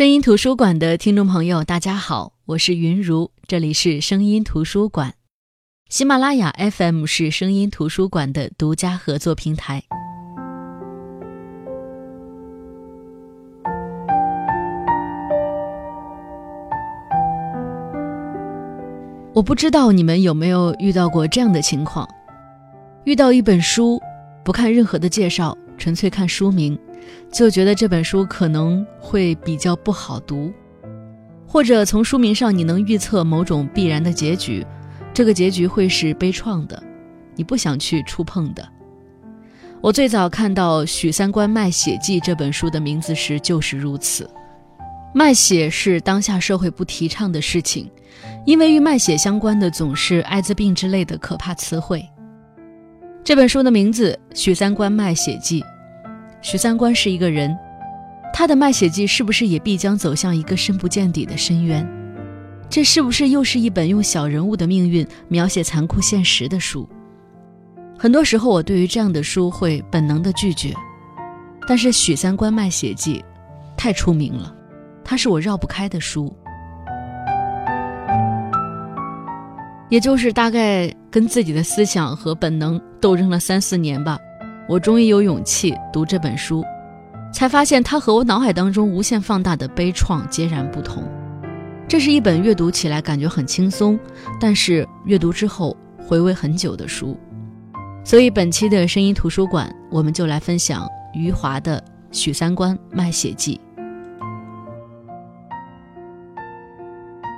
声音图书馆的听众朋友，大家好，我是云如，这里是声音图书馆。喜马拉雅 FM 是声音图书馆的独家合作平台。我不知道你们有没有遇到过这样的情况：遇到一本书，不看任何的介绍，纯粹看书名。就觉得这本书可能会比较不好读，或者从书名上你能预测某种必然的结局，这个结局会是悲怆的，你不想去触碰的。我最早看到许三观卖血记这本书的名字时就是如此。卖血是当下社会不提倡的事情，因为与卖血相关的总是艾滋病之类的可怕词汇。这本书的名字《许三观卖血记》。许三观是一个人，他的卖血记是不是也必将走向一个深不见底的深渊？这是不是又是一本用小人物的命运描写残酷现实的书？很多时候，我对于这样的书会本能的拒绝。但是许三观卖血记太出名了，它是我绕不开的书。也就是大概跟自己的思想和本能斗争了三四年吧。我终于有勇气读这本书，才发现它和我脑海当中无限放大的悲怆截然不同。这是一本阅读起来感觉很轻松，但是阅读之后回味很久的书。所以本期的声音图书馆，我们就来分享余华的《许三观卖血记》。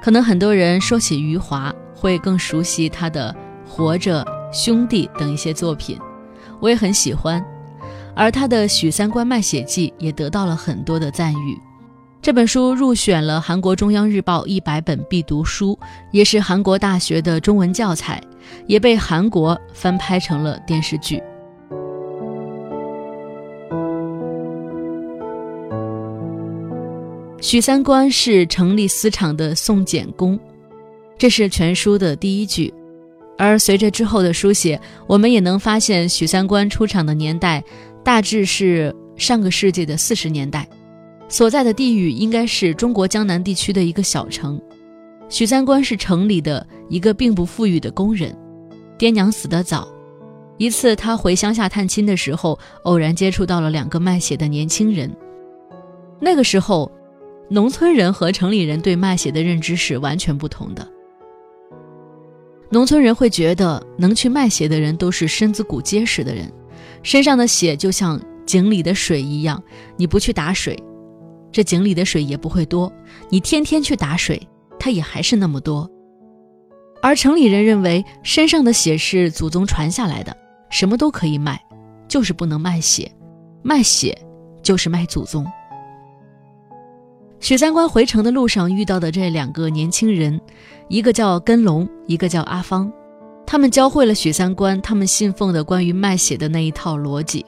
可能很多人说起余华，会更熟悉他的《活着》《兄弟》等一些作品。我也很喜欢，而他的《许三观卖血记》也得到了很多的赞誉。这本书入选了韩国中央日报一百本必读书，也是韩国大学的中文教材，也被韩国翻拍成了电视剧。许三观是成立私厂的宋简公，这是全书的第一句。而随着之后的书写，我们也能发现许三观出场的年代大致是上个世纪的四十年代，所在的地域应该是中国江南地区的一个小城。许三观是城里的一个并不富裕的工人，爹娘死得早。一次他回乡下探亲的时候，偶然接触到了两个卖血的年轻人。那个时候，农村人和城里人对卖血的认知是完全不同的。农村人会觉得能去卖血的人都是身子骨结实的人，身上的血就像井里的水一样，你不去打水，这井里的水也不会多；你天天去打水，它也还是那么多。而城里人认为身上的血是祖宗传下来的，什么都可以卖，就是不能卖血，卖血就是卖祖宗。许三观回城的路上遇到的这两个年轻人，一个叫根龙，一个叫阿芳，他们教会了许三观他们信奉的关于卖血的那一套逻辑，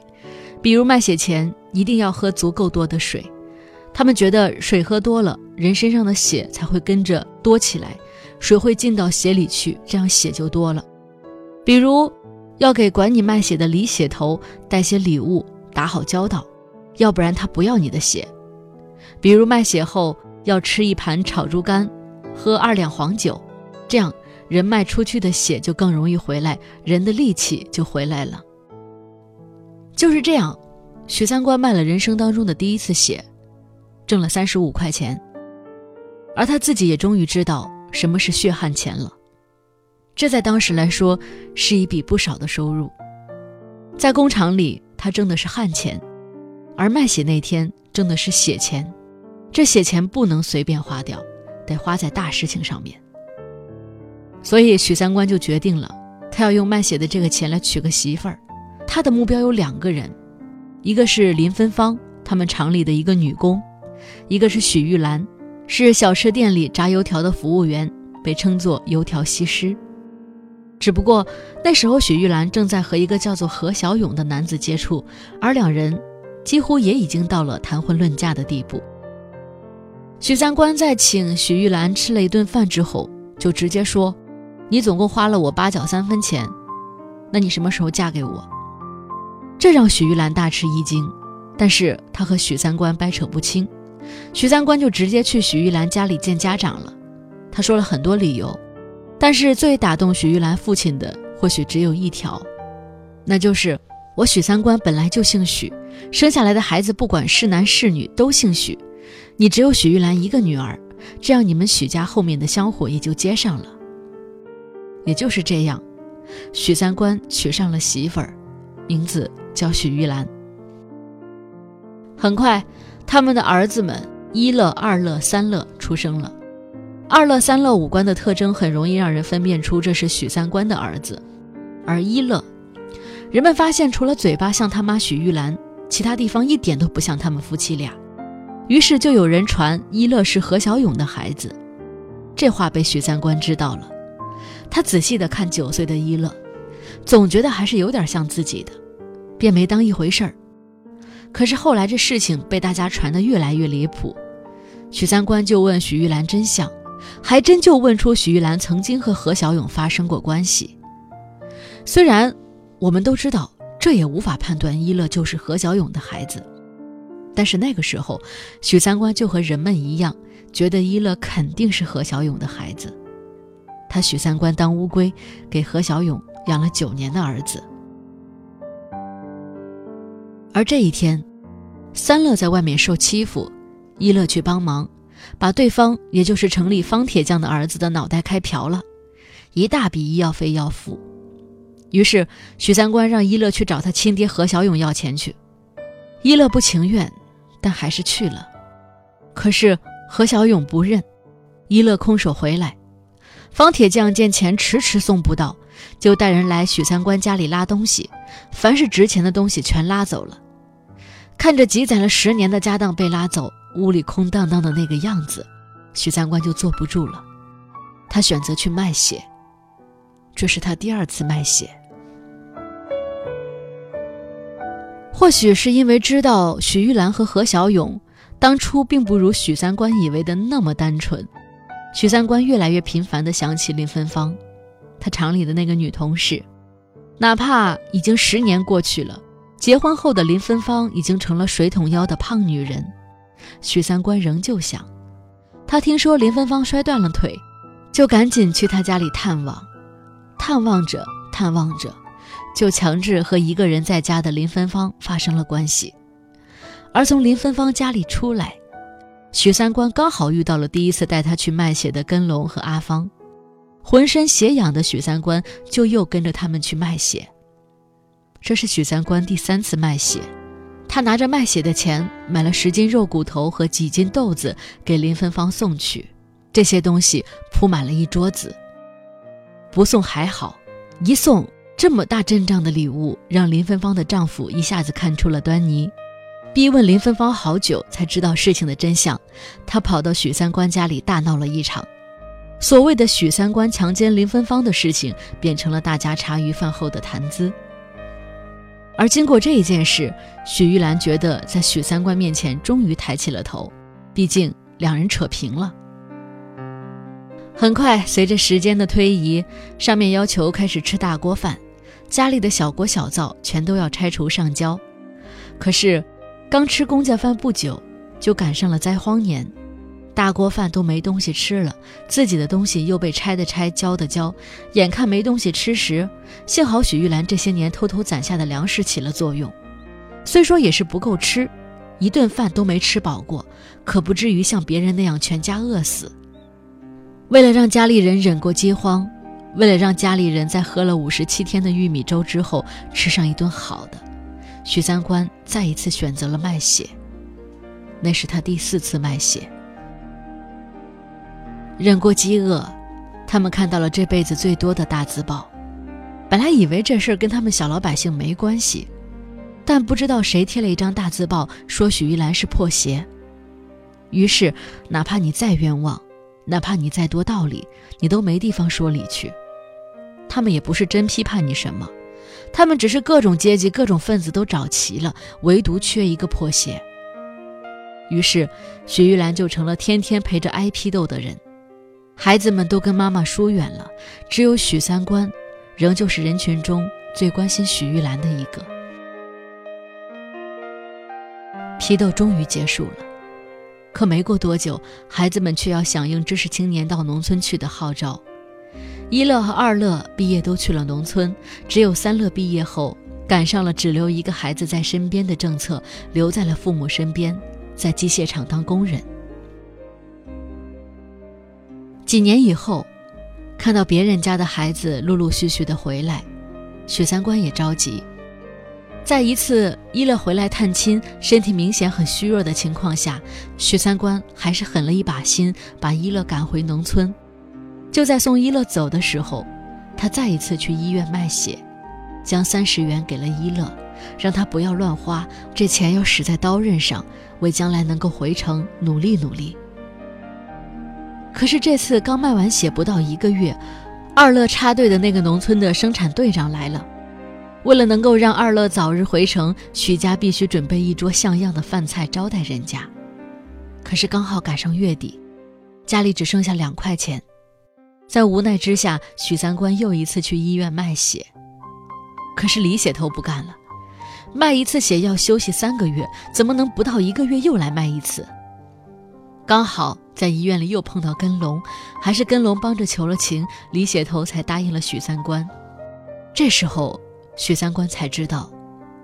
比如卖血前一定要喝足够多的水，他们觉得水喝多了，人身上的血才会跟着多起来，水会进到血里去，这样血就多了。比如要给管你卖血的李血头带些礼物，打好交道，要不然他不要你的血。比如卖血后要吃一盘炒猪肝，喝二两黄酒，这样人卖出去的血就更容易回来，人的力气就回来了。就是这样，许三观卖了人生当中的第一次血，挣了三十五块钱，而他自己也终于知道什么是血汗钱了。这在当时来说是一笔不少的收入。在工厂里，他挣的是汗钱，而卖血那天挣的是血钱。这血钱不能随便花掉，得花在大事情上面。所以许三观就决定了，他要用卖血的这个钱来娶个媳妇儿。他的目标有两个人，一个是林芬芳，他们厂里的一个女工；一个是许玉兰，是小吃店里炸油条的服务员，被称作油条西施。只不过那时候许玉兰正在和一个叫做何小勇的男子接触，而两人几乎也已经到了谈婚论嫁的地步。许三观在请许玉兰吃了一顿饭之后，就直接说：“你总共花了我八角三分钱，那你什么时候嫁给我？”这让许玉兰大吃一惊，但是她和许三观掰扯不清，许三观就直接去许玉兰家里见家长了。他说了很多理由，但是最打动许玉兰父亲的或许只有一条，那就是我许三观本来就姓许，生下来的孩子不管是男是女都姓许，你只有许玉兰一个女儿，这样你们许家后面的香火也就接上了。也就是这样，许三观娶上了媳妇儿，名字叫许玉兰。很快，他们的儿子们一乐、二乐、三乐出生了。二乐、三乐五官的特征很容易让人分辨出这是许三观的儿子，而一乐，人们发现除了嘴巴像他妈许玉兰，其他地方一点都不像他们夫妻俩。于是就有人传一乐是何小勇的孩子。这话被许三观知道了，他仔细的看九岁的一乐，总觉得还是有点像自己的，便没当一回事儿。可是后来这事情被大家传得越来越离谱，许三观就问许玉兰真相。还真就问出许玉兰曾经和何小勇发生过关系。虽然我们都知道这也无法判断一乐就是何小勇的孩子，但是那个时候许三观就和人们一样，觉得一乐肯定是何小勇的孩子。他许三观当乌龟，给何小勇养了九年的儿子。而这一天，三乐在外面受欺负，一乐去帮忙。把对方，也就是城里方铁匠的儿子的脑袋开瓢了，一大笔医药费要付。于是许三观让一乐去找他亲爹何小勇要钱去。一乐不情愿，但还是去了。可是何小勇不认，一乐空手回来。方铁匠见钱迟迟送不到，就带人来许三观家里拉东西，凡是值钱的东西全拉走了。看着积攒了十年的家当被拉走。屋里空荡荡的那个样子，许三观就坐不住了。他选择去卖血，这是他第二次卖血。或许是因为知道许玉兰和何小勇当初并不如许三观以为的那么单纯，许三观越来越频繁地想起林芬芳，他厂里的那个女同事。哪怕已经十年过去了，结婚后的林芬芳已经成了水桶腰的胖女人。许三观仍旧想，他听说林芬芳摔断了腿，就赶紧去她家里探望。探望着探望着，就强制和一个人在家的林芬芳发生了关系。而从林芬芳家里出来，许三观刚好遇到了第一次带他去卖血的根龙和阿芳。浑身血痒的许三观就又跟着他们去卖血。这是许三观第三次卖血。他拿着卖血的钱，买了十斤肉骨头和几斤豆子给林芬芳送去。这些东西铺满了一桌子。不送还好，一送这么大阵仗的礼物，让林芬芳的丈夫一下子看出了端倪，逼问林芬芳好久才知道事情的真相。他跑到许三观家里大闹了一场。所谓的许三观强奸林芬芳的事情，变成了大家茶余饭后的谈资。而经过这一件事，许玉兰觉得在许三观面前终于抬起了头，毕竟两人扯平了。很快，随着时间的推移，上面要求开始吃大锅饭，家里的小锅小灶全都要拆除上交。可是，刚吃公家饭不久，就赶上了灾荒年。大锅饭都没东西吃了，自己的东西又被拆的拆，交的交，眼看没东西吃时，幸好许玉兰这些年偷偷攒下的粮食起了作用，虽说也是不够吃，一顿饭都没吃饱过，可不至于像别人那样全家饿死。为了让家里人忍过饥荒，为了让家里人在喝了五十七天的玉米粥之后吃上一顿好的，许三观再一次选择了卖血，那是他第四次卖血。忍过饥饿，他们看到了这辈子最多的大字报。本来以为这事儿跟他们小老百姓没关系，但不知道谁贴了一张大字报，说许玉兰是破鞋。于是，哪怕你再冤枉，哪怕你再多道理，你都没地方说理去。他们也不是真批判你什么，他们只是各种阶级、各种分子都找齐了，唯独缺一个破鞋。于是，许玉兰就成了天天陪着挨批斗的人。孩子们都跟妈妈疏远了，只有许三观，仍旧是人群中最关心许玉兰的一个。批斗终于结束了，可没过多久，孩子们却要响应知识青年到农村去的号召。一乐和二乐毕业都去了农村，只有三乐毕业后赶上了只留一个孩子在身边的政策，留在了父母身边，在机械厂当工人。几年以后，看到别人家的孩子陆陆续续的回来，许三观也着急。在一次一乐回来探亲，身体明显很虚弱的情况下，许三观还是狠了一把心，把一乐赶回农村。就在送一乐走的时候，他再一次去医院卖血，将三十元给了一乐，让他不要乱花，这钱要使在刀刃上，为将来能够回城努力努力。可是这次刚卖完血不到一个月，二乐插队的那个农村的生产队长来了，为了能够让二乐早日回城，许家必须准备一桌像样的饭菜招待人家。可是刚好赶上月底，家里只剩下两块钱。在无奈之下，许三观又一次去医院卖血。可是李血头不干了，卖一次血要休息三个月，怎么能不到一个月又来卖一次？刚好在医院里又碰到根龙，还是根龙帮着求了情，李血头才答应了许三观。这时候，许三观才知道，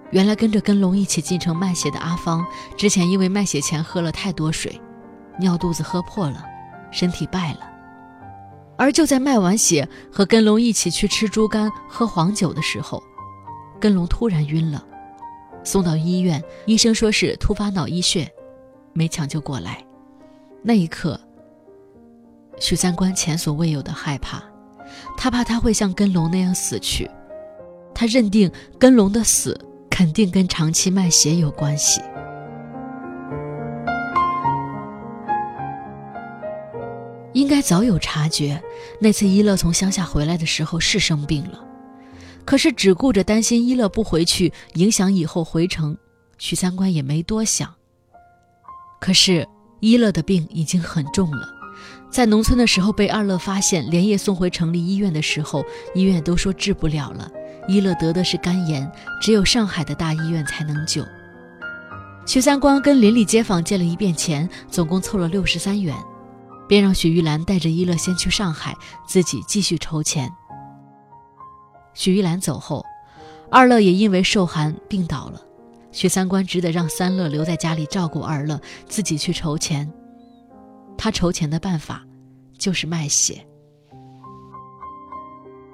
原来跟着根龙一起进城卖血的阿芳，之前因为卖血前喝了太多水，尿肚子喝破了，身体败了。而就在卖完血和根龙一起去吃猪肝、喝黄酒的时候，根龙突然晕了，送到医院，医生说是突发脑溢血，没抢救过来。那一刻，许三观前所未有的害怕，他怕他会像根龙那样死去，他认定根龙的死肯定跟长期卖血有关系。该早有察觉，那次一乐从乡下回来的时候是生病了，可是只顾着担心一乐不回去影响以后回城，许三观也没多想。可是一乐的病已经很重了，在农村的时候被二乐发现，连夜送回城里医院的时候，医院都说治不了了。一乐得的是肝炎，只有上海的大医院才能救。许三观跟邻里街坊借了一遍钱，总共凑了六十三元。便让许玉兰带着一乐先去上海，自己继续筹钱。许玉兰走后，二乐也因为受寒病倒了，许三观只得让三乐留在家里照顾二乐，自己去筹钱。他筹钱的办法就是卖血。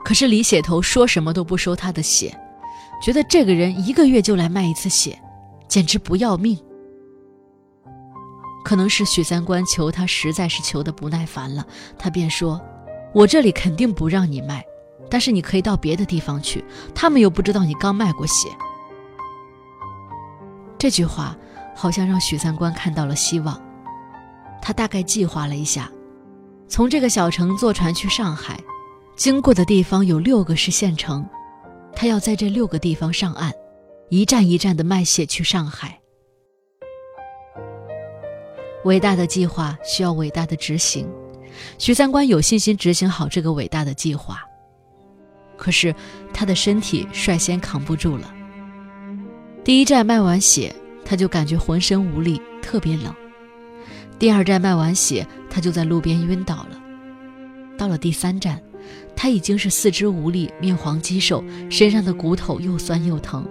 可是李血头说什么都不收他的血，觉得这个人一个月就来卖一次血，简直不要命。可能是许三观求他实在是求的不耐烦了，他便说：“我这里肯定不让你卖，但是你可以到别的地方去，他们又不知道你刚卖过血。”这句话好像让许三观看到了希望。他大概计划了一下，从这个小城坐船去上海，经过的地方有六个是县城，他要在这六个地方上岸，一站一站的卖血去上海。伟大的计划需要伟大的执行，许三观有信心执行好这个伟大的计划。可是他的身体率先扛不住了。第一站卖完血，他就感觉浑身无力，特别冷。第二站卖完血，他就在路边晕倒了。到了第三站，他已经是四肢无力，面黄肌瘦，身上的骨头又酸又疼。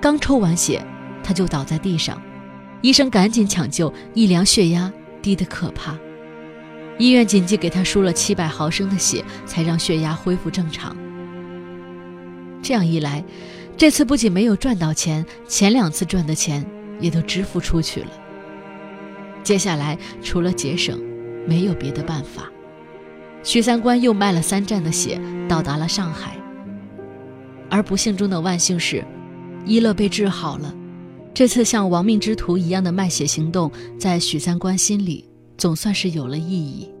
刚抽完血，他就倒在地上。医生赶紧抢救，一量血压低得可怕，医院紧急给他输了七百毫升的血，才让血压恢复正常。这样一来，这次不仅没有赚到钱，前两次赚的钱也都支付出去了。接下来除了节省，没有别的办法。许三观又卖了三站的血，到达了上海。而不幸中的万幸是，一乐被治好了。这次像亡命之徒一样的卖血行动，在许三观心里总算是有了意义。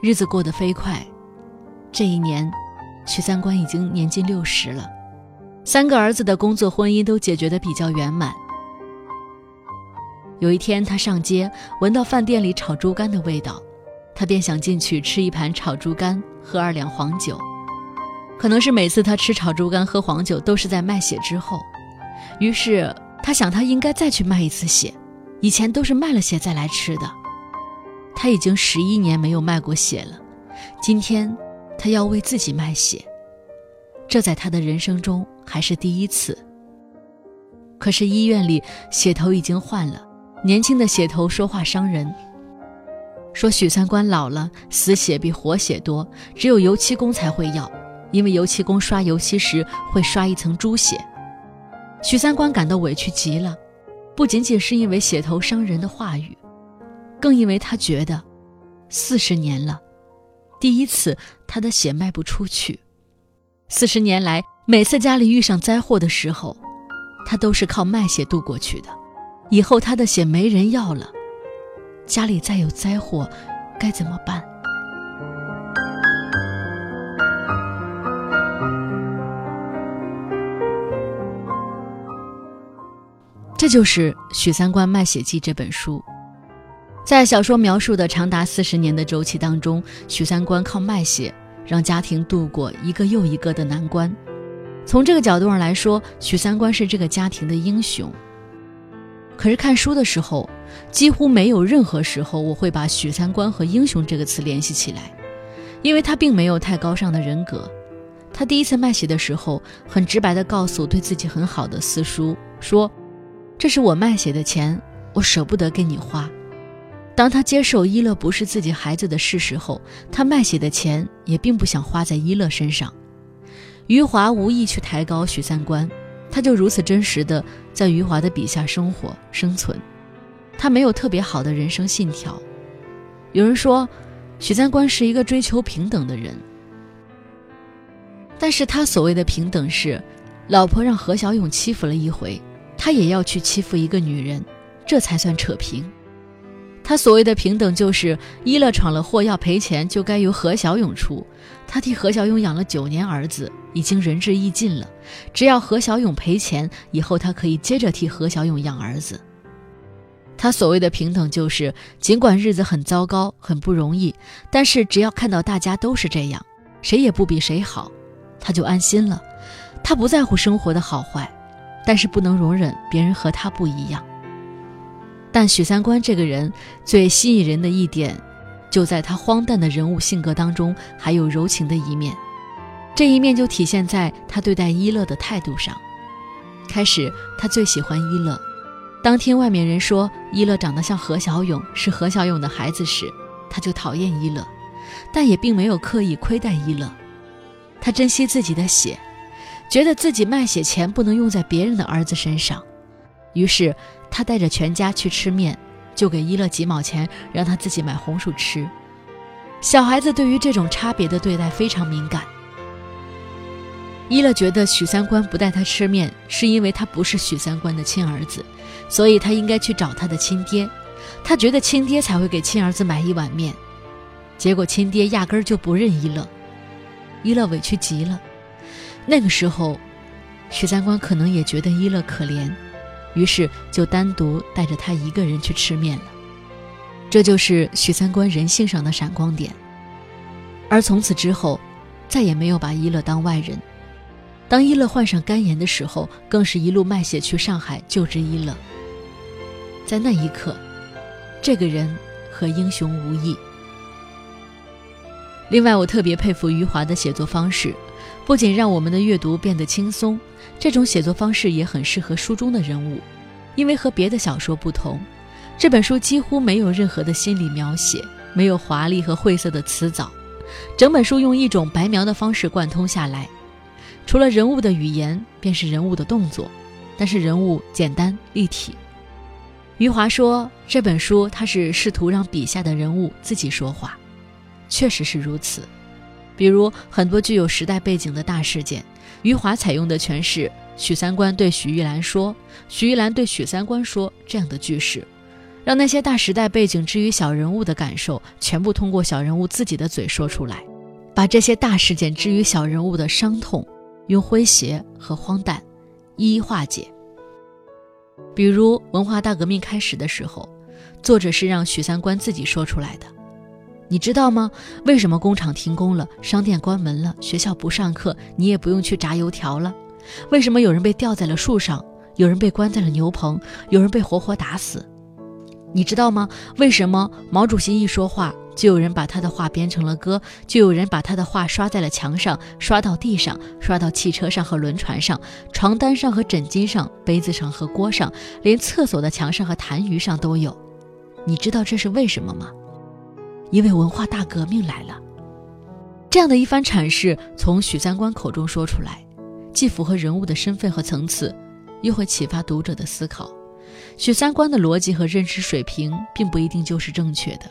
日子过得飞快，这一年，许三观已经年近六十了，三个儿子的工作、婚姻都解决的比较圆满。有一天，他上街闻到饭店里炒猪肝的味道，他便想进去吃一盘炒猪肝，喝二两黄酒。可能是每次他吃炒猪肝、喝黄酒都是在卖血之后，于是他想他应该再去卖一次血，以前都是卖了血再来吃的。他已经十一年没有卖过血了，今天他要为自己卖血，这在他的人生中还是第一次。可是医院里血头已经换了，年轻的血头说话伤人，说许三观老了，死血比活血多，只有油漆工才会要，因为油漆工刷油漆时会刷一层猪血。许三观感到委屈极了，不仅仅是因为血头伤人的话语。更因为他觉得，四十年了，第一次他的血卖不出去。四十年来，每次家里遇上灾祸的时候，他都是靠卖血度过去的。以后他的血没人要了，家里再有灾祸，该怎么办？这就是《许三观卖血记》这本书。在小说描述的长达四十年的周期当中，许三观靠卖血让家庭度过一个又一个的难关。从这个角度上来说，许三观是这个家庭的英雄。可是看书的时候，几乎没有任何时候我会把许三观和英雄这个词联系起来，因为他并没有太高尚的人格。他第一次卖血的时候，很直白地告诉对自己很好的四叔说：“这是我卖血的钱，我舍不得给你花。”当他接受伊乐不是自己孩子的事实后，他卖血的钱也并不想花在伊乐身上。余华无意去抬高许三观，他就如此真实的在余华的笔下生活生存。他没有特别好的人生信条。有人说，许三观是一个追求平等的人，但是他所谓的平等是，老婆让何小勇欺负了一回，他也要去欺负一个女人，这才算扯平。他所谓的平等，就是伊乐闯了祸要赔钱，就该由何小勇出。他替何小勇养了九年儿子，已经仁至义尽了。只要何小勇赔钱，以后他可以接着替何小勇养儿子。他所谓的平等，就是尽管日子很糟糕、很不容易，但是只要看到大家都是这样，谁也不比谁好，他就安心了。他不在乎生活的好坏，但是不能容忍别人和他不一样。但许三观这个人最吸引人的一点，就在他荒诞的人物性格当中，还有柔情的一面。这一面就体现在他对待伊乐的态度上。开始他最喜欢伊乐，当听外面人说伊乐长得像何小勇，是何小勇的孩子时，他就讨厌伊乐，但也并没有刻意亏待伊乐。他珍惜自己的血，觉得自己卖血钱不能用在别人的儿子身上。于是，他带着全家去吃面，就给伊乐几毛钱，让他自己买红薯吃。小孩子对于这种差别的对待非常敏感。伊乐觉得许三观不带他吃面，是因为他不是许三观的亲儿子，所以他应该去找他的亲爹。他觉得亲爹才会给亲儿子买一碗面，结果亲爹压根儿就不认伊乐。伊乐委屈极了。那个时候，许三观可能也觉得一乐可怜。于是就单独带着他一个人去吃面了，这就是许三观人性上的闪光点。而从此之后，再也没有把一乐当外人。当一乐患上肝炎的时候，更是一路卖血去上海救治一乐。在那一刻，这个人和英雄无异。另外，我特别佩服余华的写作方式，不仅让我们的阅读变得轻松，这种写作方式也很适合书中的人物，因为和别的小说不同，这本书几乎没有任何的心理描写，没有华丽和晦涩的词藻，整本书用一种白描的方式贯通下来，除了人物的语言，便是人物的动作，但是人物简单立体。余华说，这本书他是试图让笔下的人物自己说话。确实是如此，比如很多具有时代背景的大事件，余华采用的全是许三观对许玉兰说，许玉兰对许三观说这样的句式，让那些大时代背景之于小人物的感受，全部通过小人物自己的嘴说出来，把这些大事件之于小人物的伤痛，用诙谐和荒诞一一化解。比如文化大革命开始的时候，作者是让许三观自己说出来的。你知道吗？为什么工厂停工了，商店关门了，学校不上课，你也不用去炸油条了？为什么有人被吊在了树上，有人被关在了牛棚，有人被活活打死？你知道吗？为什么毛主席一说话，就有人把他的话编成了歌，就有人把他的话刷在了墙上，刷到地上，刷到汽车上和轮船上，床单上和枕巾上，杯子上和锅上，连厕所的墙上和痰盂上都有。你知道这是为什么吗？因为文化大革命来了。这样的一番阐释从许三观口中说出来，既符合人物的身份和层次，又会启发读者的思考。许三观的逻辑和认识水平并不一定就是正确的，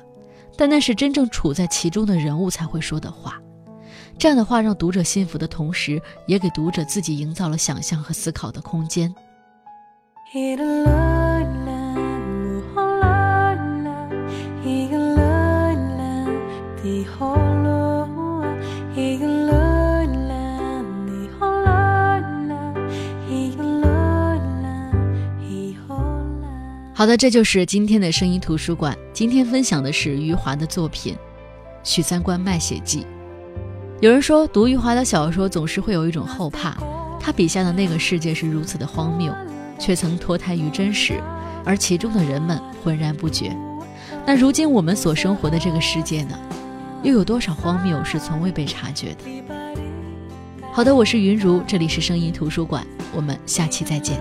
但那是真正处在其中的人物才会说的话。这样的话让读者信服的同时，也给读者自己营造了想象和思考的空间。好的，这就是今天的声音图书馆。今天分享的是余华的作品《许三观卖血记》。有人说，读余华的小说总是会有一种后怕，他笔下的那个世界是如此的荒谬，却曾脱胎于真实，而其中的人们浑然不觉。那如今我们所生活的这个世界呢，又有多少荒谬是从未被察觉的？好的，我是云如，这里是声音图书馆，我们下期再见。